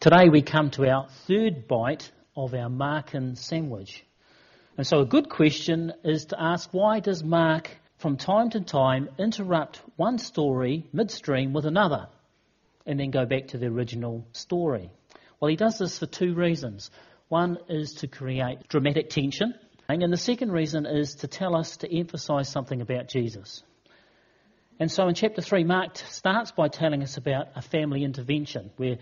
Today we come to our third bite of our Markan sandwich. And so a good question is to ask why does Mark from time to time interrupt one story midstream with another and then go back to the original story? Well, he does this for two reasons. One is to create dramatic tension, and the second reason is to tell us to emphasize something about Jesus. And so in chapter 3, Mark starts by telling us about a family intervention where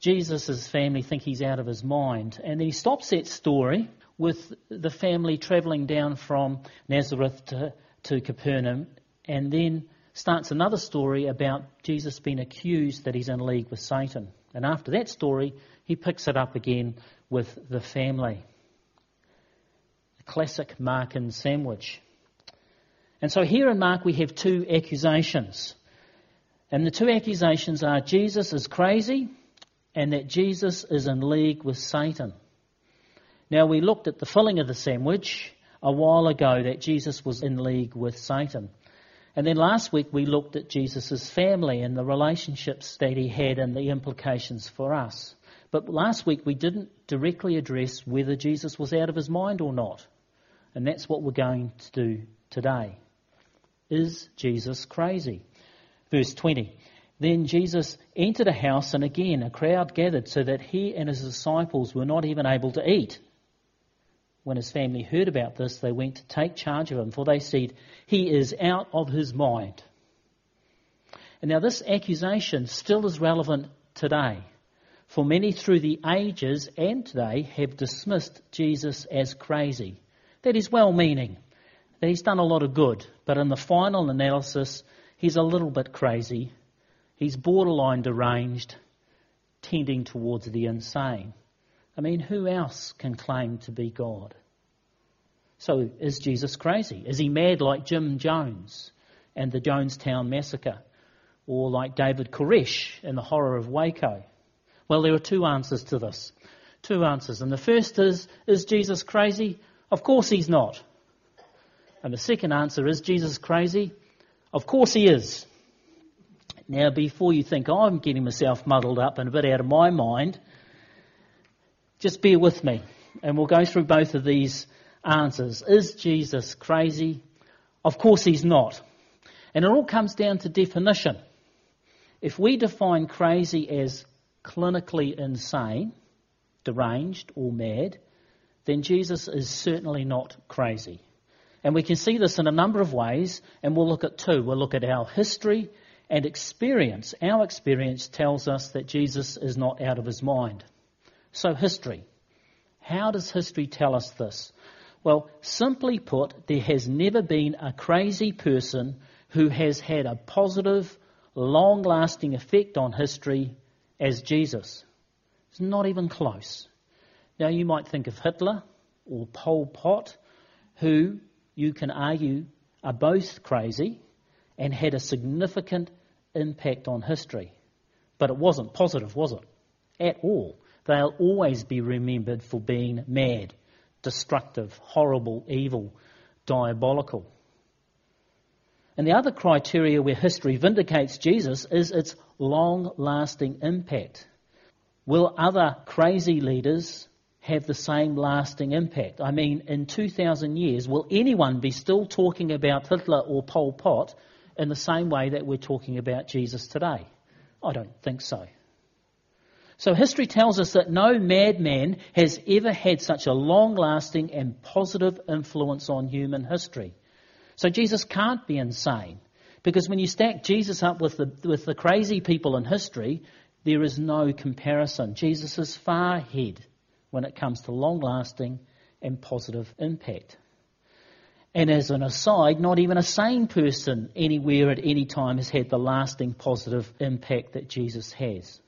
Jesus' family think he's out of his mind. And then he stops that story with the family travelling down from Nazareth to, to Capernaum and then starts another story about Jesus being accused that he's in league with Satan. And after that story, he picks it up again with the family. A classic Markan sandwich. And so here in Mark we have two accusations. And the two accusations are Jesus is crazy and that Jesus is in league with Satan. Now we looked at the filling of the sandwich a while ago that Jesus was in league with Satan. And then last week we looked at Jesus' family and the relationships that he had and the implications for us. But last week we didn't directly address whether Jesus was out of his mind or not. And that's what we're going to do today. Is Jesus crazy? Verse 20. Then Jesus entered a house, and again a crowd gathered so that he and his disciples were not even able to eat. When his family heard about this, they went to take charge of him, for they said, He is out of his mind. And now, this accusation still is relevant today, for many through the ages and today have dismissed Jesus as crazy. That is well meaning that he's done a lot of good, but in the final analysis, he's a little bit crazy. He's borderline deranged, tending towards the insane. I mean, who else can claim to be God? So, is Jesus crazy? Is he mad like Jim Jones and the Jonestown Massacre? Or like David Koresh in the horror of Waco? Well, there are two answers to this. Two answers. And the first is, is Jesus crazy? Of course he's not. And the second answer is Jesus crazy? Of course he is. Now, before you think oh, I'm getting myself muddled up and a bit out of my mind, just bear with me and we'll go through both of these answers. Is Jesus crazy? Of course he's not. And it all comes down to definition. If we define crazy as clinically insane, deranged, or mad, then Jesus is certainly not crazy. And we can see this in a number of ways, and we'll look at two. We'll look at our history and experience. Our experience tells us that Jesus is not out of his mind. So, history. How does history tell us this? Well, simply put, there has never been a crazy person who has had a positive, long lasting effect on history as Jesus. It's not even close. Now, you might think of Hitler or Pol Pot, who you can argue are both crazy and had a significant impact on history. But it wasn't positive, was it? At all. They'll always be remembered for being mad, destructive, horrible, evil, diabolical. And the other criteria where history vindicates Jesus is its long lasting impact. Will other crazy leaders have the same lasting impact? I mean, in 2,000 years, will anyone be still talking about Hitler or Pol Pot in the same way that we're talking about Jesus today? I don't think so. So history tells us that no madman has ever had such a long lasting and positive influence on human history. So Jesus can't be insane. Because when you stack Jesus up with the, with the crazy people in history, there is no comparison. Jesus is far ahead when it comes to long lasting and positive impact. And as an aside, not even a sane person anywhere at any time has had the lasting positive impact that Jesus has.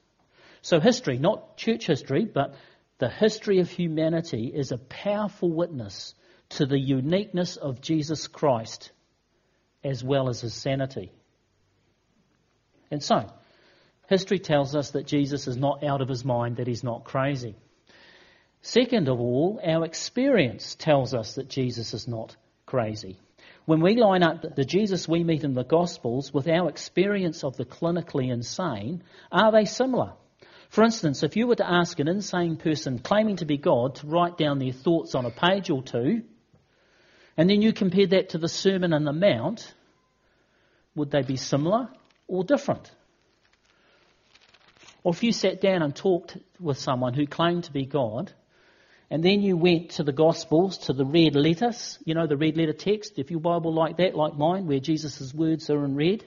So, history, not church history, but the history of humanity is a powerful witness to the uniqueness of Jesus Christ as well as his sanity. And so, history tells us that Jesus is not out of his mind, that he's not crazy. Second of all, our experience tells us that Jesus is not crazy. When we line up the Jesus we meet in the Gospels with our experience of the clinically insane, are they similar? For instance, if you were to ask an insane person claiming to be God to write down their thoughts on a page or two, and then you compared that to the Sermon on the Mount, would they be similar or different? Or if you sat down and talked with someone who claimed to be God, and then you went to the Gospels, to the red letters, you know, the red letter text, if your Bible like that, like mine, where Jesus' words are in red,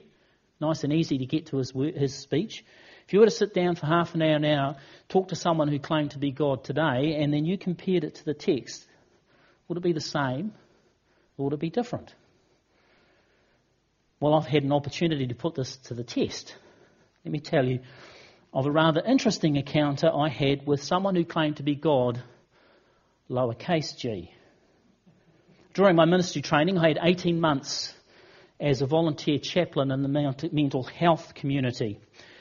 nice and easy to get to his, word, his speech. If you were to sit down for half an hour, now, talk to someone who claimed to be God today, and then you compared it to the text, would it be the same or would it be different? Well, I've had an opportunity to put this to the test. Let me tell you of a rather interesting encounter I had with someone who claimed to be God, lowercase g. During my ministry training, I had 18 months as a volunteer chaplain in the mental health community.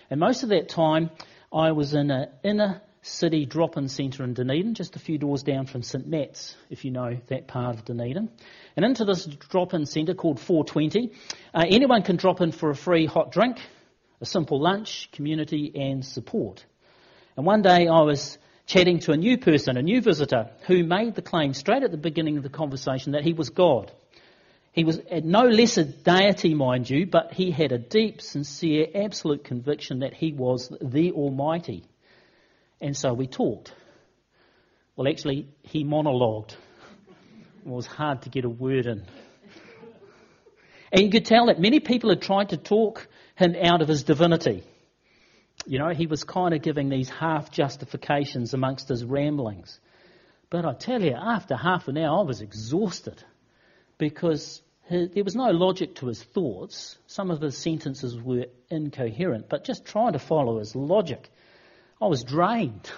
And most of that time, I was in an inner city drop-in centre in Dunedin, just a few doors down from St Matt's, if you know that part of Dunedin. And into this drop-in centre called 420, uh, anyone can drop in for a free hot drink, a simple lunch, community and support. And one day I was chatting to a new person, a new visitor, who made the claim straight at the beginning of the conversation that he was God. He was no lesser deity, mind you, but he had a deep, sincere, absolute conviction that he was the Almighty. And so we talked. Well, actually, he monologued. It was hard to get a word in. And you could tell that many people had tried to talk him out of his divinity. You know, he was kind of giving these half justifications amongst his ramblings. But I tell you, after half an hour, I was exhausted because there was no logic to his thoughts. Some of his sentences were incoherent, but just trying to follow his logic, I was drained.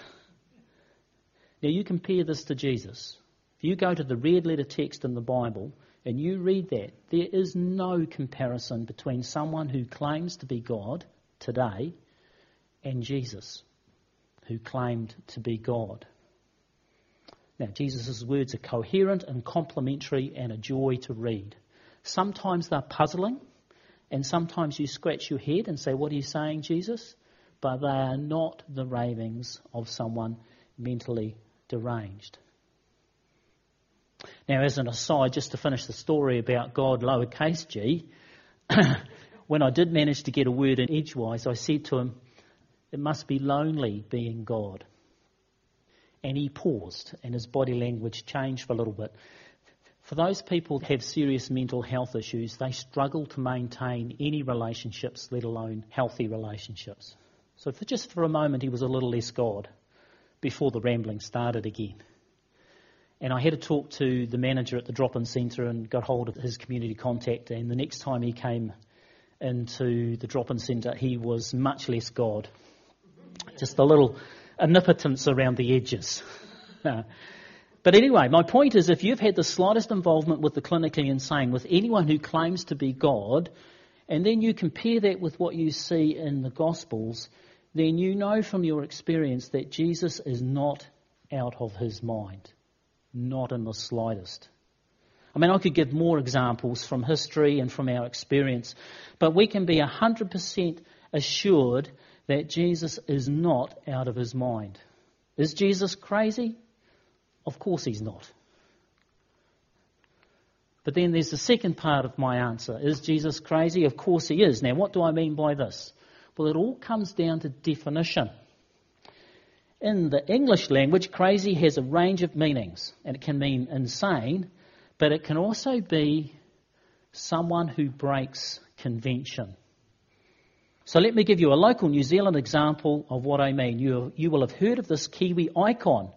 Now, you compare this to Jesus. If you go to the red letter text in the Bible, and you read that, there is no comparison between someone who claims to be God today and Jesus, who claimed to be God. Now, Jesus' words are coherent and complementary and a joy to read. Sometimes they're puzzling, and sometimes you scratch your head and say, What are you saying, Jesus? But they are not the ravings of someone mentally deranged. Now, as an aside, just to finish the story about God, lowercase g, when I did manage to get a word in edgewise, I said to him, It must be lonely being God. And he paused, and his body language changed for a little bit. For those people who have serious mental health issues, they struggle to maintain any relationships, let alone healthy relationships. So, for just for a moment, he was a little less God before the rambling started again. And I had to talk to the manager at the drop in centre and got hold of his community contact. And the next time he came into the drop in centre, he was much less God. Just a little omnipotence around the edges. but anyway, my point is if you've had the slightest involvement with the clinically insane, with anyone who claims to be God, and then you compare that with what you see in the Gospels, then you know from your experience that Jesus is not out of his mind. Not in the slightest. I mean, I could give more examples from history and from our experience, but we can be 100% assured that Jesus is not out of his mind. Is Jesus crazy? Of course he's not. But then there's the second part of my answer. Is Jesus crazy? Of course he is. Now, what do I mean by this? Well, it all comes down to definition. In the English language, crazy has a range of meanings, and it can mean insane, but it can also be someone who breaks convention. So let me give you a local New Zealand example of what I mean. You, you will have heard of this Kiwi icon,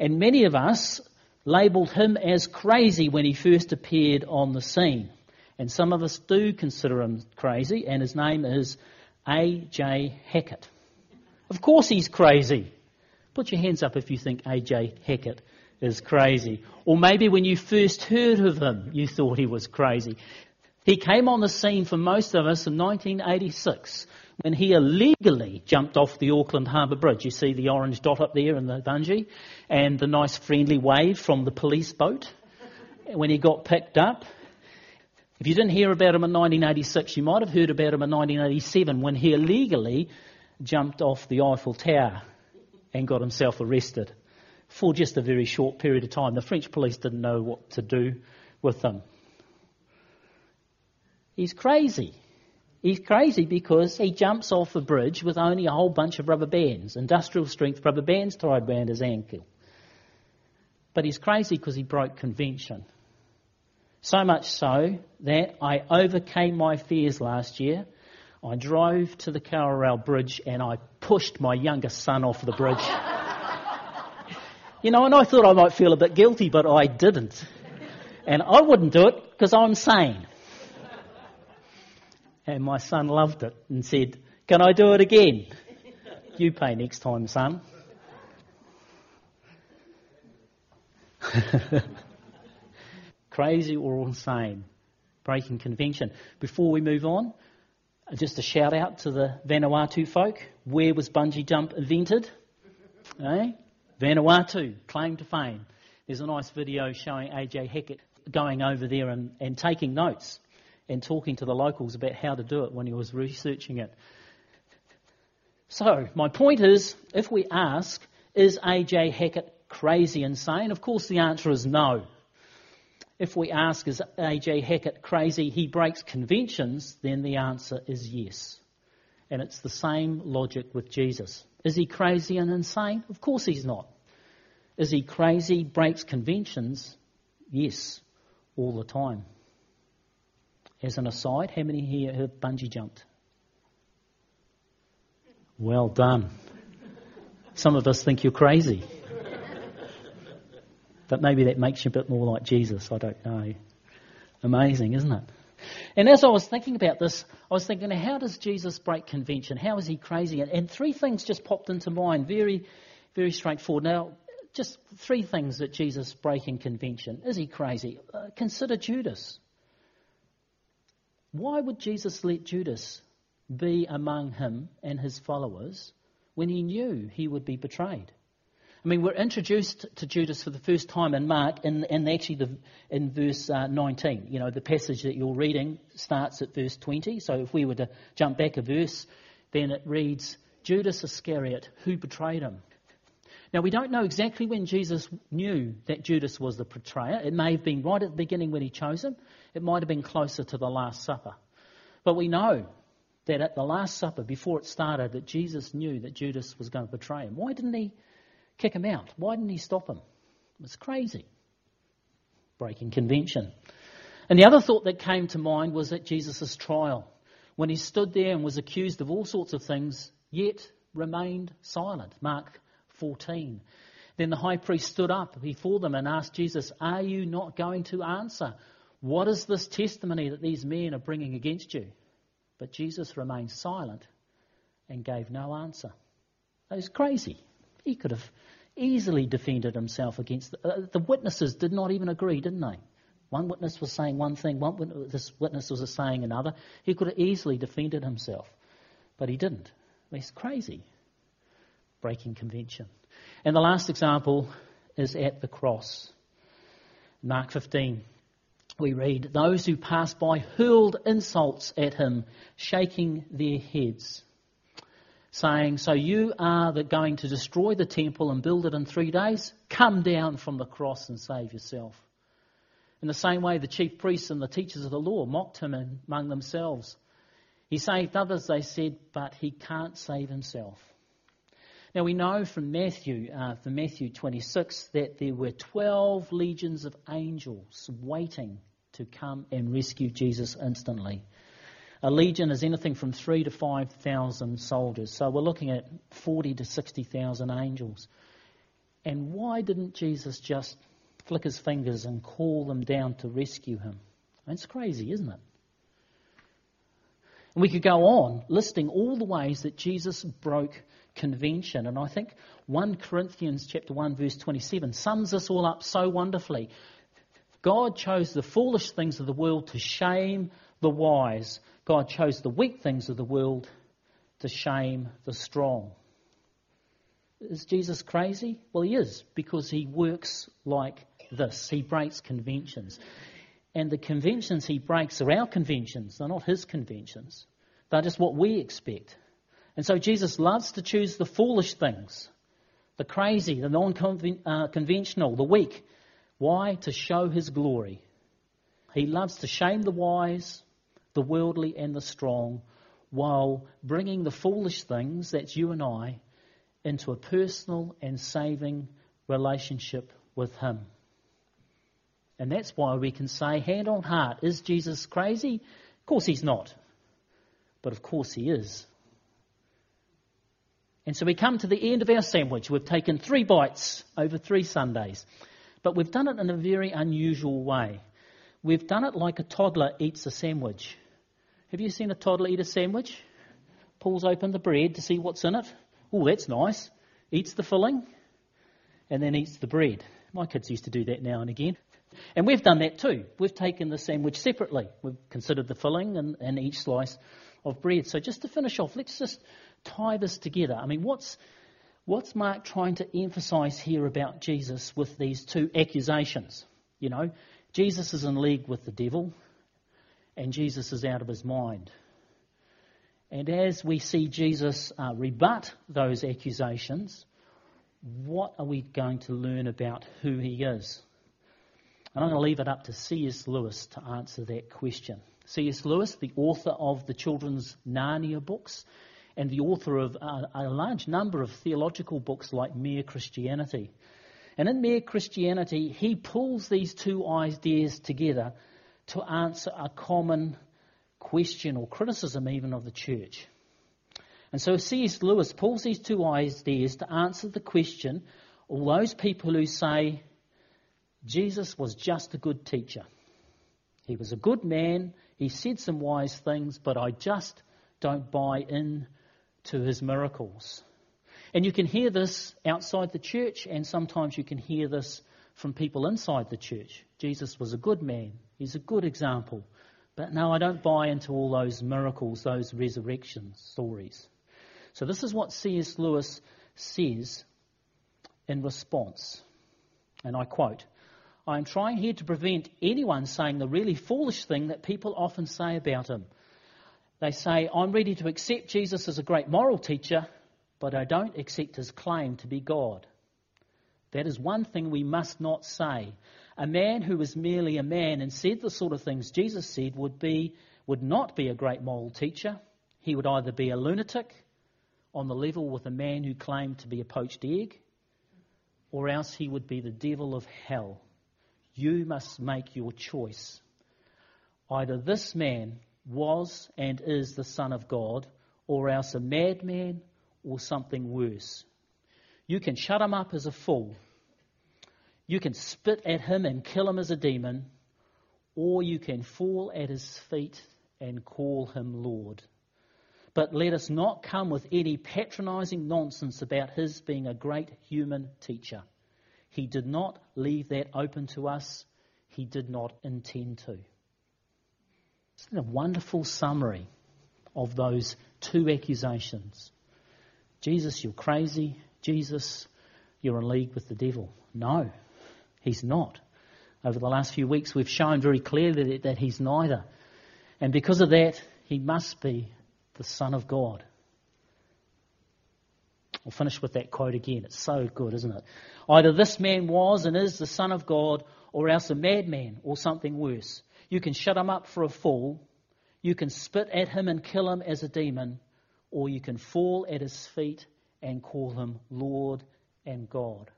and many of us labelled him as crazy when he first appeared on the scene. And some of us do consider him crazy, and his name is A.J. Hackett. Of course he's crazy. Put your hands up if you think A.J. Hackett is crazy. Or maybe when you first heard of him, you thought he was crazy. He came on the scene for most of us in 1986 when he illegally jumped off the Auckland Harbour Bridge. You see the orange dot up there in the bungee and the nice friendly wave from the police boat when he got picked up. If you didn't hear about him in 1986, you might have heard about him in 1987 when he illegally jumped off the Eiffel Tower and got himself arrested for just a very short period of time. The French police didn't know what to do with him. He's crazy. He's crazy because he jumps off a bridge with only a whole bunch of rubber bands, industrial strength rubber bands tied around his ankle. But he's crazy because he broke convention. So much so that I overcame my fears last year. I drove to the Kawarau Bridge and I pushed my youngest son off the bridge. you know, and I thought I might feel a bit guilty, but I didn't. And I wouldn't do it because I'm sane. And my son loved it and said, Can I do it again? You pay next time, son. Crazy or insane? Breaking convention. Before we move on, just a shout out to the Vanuatu folk. Where was bungee jump invented? Eh? Vanuatu, claim to fame. There's a nice video showing AJ Hackett going over there and, and taking notes and talking to the locals about how to do it when he was researching it. So, my point is if we ask, is AJ Hackett crazy and insane? Of course, the answer is no. If we ask, is A.J. Hackett crazy? He breaks conventions, then the answer is yes. And it's the same logic with Jesus. Is he crazy and insane? Of course he's not. Is he crazy, breaks conventions? Yes, all the time. As an aside, how many here have bungee jumped? Well done. Some of us think you're crazy. But maybe that makes you a bit more like Jesus. I don't know. Amazing, isn't it? And as I was thinking about this, I was thinking, how does Jesus break convention? How is he crazy? And, and three things just popped into mind, very, very straightforward. Now, just three things that Jesus breaking convention. Is he crazy? Uh, consider Judas. Why would Jesus let Judas be among him and his followers when he knew he would be betrayed? I mean, we're introduced to Judas for the first time in Mark, in, in actually the, in verse uh, 19. You know, the passage that you're reading starts at verse 20. So if we were to jump back a verse, then it reads, Judas Iscariot, who betrayed him. Now, we don't know exactly when Jesus knew that Judas was the betrayer. It may have been right at the beginning when he chose him. It might have been closer to the Last Supper. But we know that at the Last Supper, before it started, that Jesus knew that Judas was going to betray him. Why didn't he kick him out. Why didn't he stop him? It was crazy. Breaking convention. And the other thought that came to mind was at Jesus' trial, when he stood there and was accused of all sorts of things, yet remained silent. Mark 14. Then the high priest stood up before them and asked Jesus, Are you not going to answer? What is this testimony that these men are bringing against you? But Jesus remained silent and gave no answer. That was crazy. He could have easily defended himself against the, uh, the witnesses did not even agree, didn't they? One witness was saying one thing, one witness, witness was saying another. He could have easily defended himself, but he didn't. He's crazy, breaking convention. And the last example is at the cross. Mark 15, we read, Those who passed by hurled insults at him, shaking their heads saying, So you are the, going to destroy the temple and build it in three days? Come down from the cross and save yourself. In the same way, the chief priests and the teachers of the law mocked him among themselves. He saved others, they said, but he can't save himself. Now we know from Matthew, uh, from Matthew 26, that there were 12 legions of angels waiting to come and rescue Jesus instantly. A legion is anything from three to 5,000 soldiers. So we're looking at 40 to 60,000 angels. And why didn't Jesus just flick his fingers and call them down to rescue him? It's crazy, isn't it? And we could go on listing all the ways that Jesus broke convention. And I think 1 Corinthians chapter 1 verse 27 sums this all up so wonderfully. God chose the foolish things of the world to shame the wise. God chose the weak things of the world to shame the strong. Is Jesus crazy? Well, he is, because he works like this. He breaks conventions. And the conventions he breaks are our conventions, they're not his conventions. They're just what we expect. And so Jesus loves to choose the foolish things the crazy, the non uh, conventional, the weak. Why? To show his glory. He loves to shame the wise, the worldly, and the strong, while bringing the foolish things, that's you and I, into a personal and saving relationship with him. And that's why we can say, hand on heart, is Jesus crazy? Of course he's not. But of course he is. And so we come to the end of our sandwich. We've taken three bites over three Sundays. But we've done it in a very unusual way. We've done it like a toddler eats a sandwich. Have you seen a toddler eat a sandwich? Pulls open the bread to see what's in it. Oh, that's nice. Eats the filling and then eats the bread. My kids used to do that now and again. And we've done that too. We've taken the sandwich separately. We've considered the filling and, and each slice of bread. So just to finish off, let's just tie this together. I mean, what's, what's Mark trying to emphasize here about Jesus with these two accusations? You know, Jesus is in league with the devil, and Jesus is out of his mind. And as we see Jesus uh, rebut those accusations, what are we going to learn about who he is? And I'm going to leave it up to C.S. Lewis to answer that question. C.S. Lewis, the author of the children's Narnia books, and the author of a, a large number of theological books like Mere Christianity. And in Mere Christianity, he pulls these two ideas together to answer a common question or criticism even of the church. And so C.S. Lewis pulls these two ideas to answer the question all those people who say Jesus was just a good teacher. He was a good man, he said some wise things, but I just don't buy in to his miracles. And you can hear this outside the church, and sometimes you can hear this from people inside the church. Jesus was a good man, he's a good example. But no, I don't buy into all those miracles, those resurrection stories. So, this is what C.S. Lewis says in response. And I quote I am trying here to prevent anyone saying the really foolish thing that people often say about him. They say, I'm ready to accept Jesus as a great moral teacher, but I don't accept his claim to be God. That is one thing we must not say. A man who was merely a man and said the sort of things Jesus said would be would not be a great moral teacher. He would either be a lunatic on the level with a man who claimed to be a poached egg, or else he would be the devil of hell. You must make your choice. Either this man was and is the Son of God, or else a madman or something worse. You can shut him up as a fool. You can spit at him and kill him as a demon, or you can fall at his feet and call him Lord. But let us not come with any patronizing nonsense about his being a great human teacher. He did not leave that open to us, he did not intend to. Isn't a wonderful summary of those two accusations? Jesus, you're crazy. Jesus, you're in league with the devil. No, he's not. Over the last few weeks, we've shown very clearly that he's neither. And because of that, he must be the Son of God. I'll finish with that quote again. It's so good, isn't it? Either this man was and is the Son of God, or else a madman, or something worse. You can shut him up for a fool. You can spit at him and kill him as a demon. Or you can fall at his feet and call him Lord and God.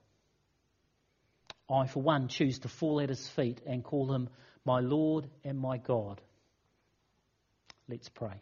I, for one, choose to fall at his feet and call him my Lord and my God. Let's pray.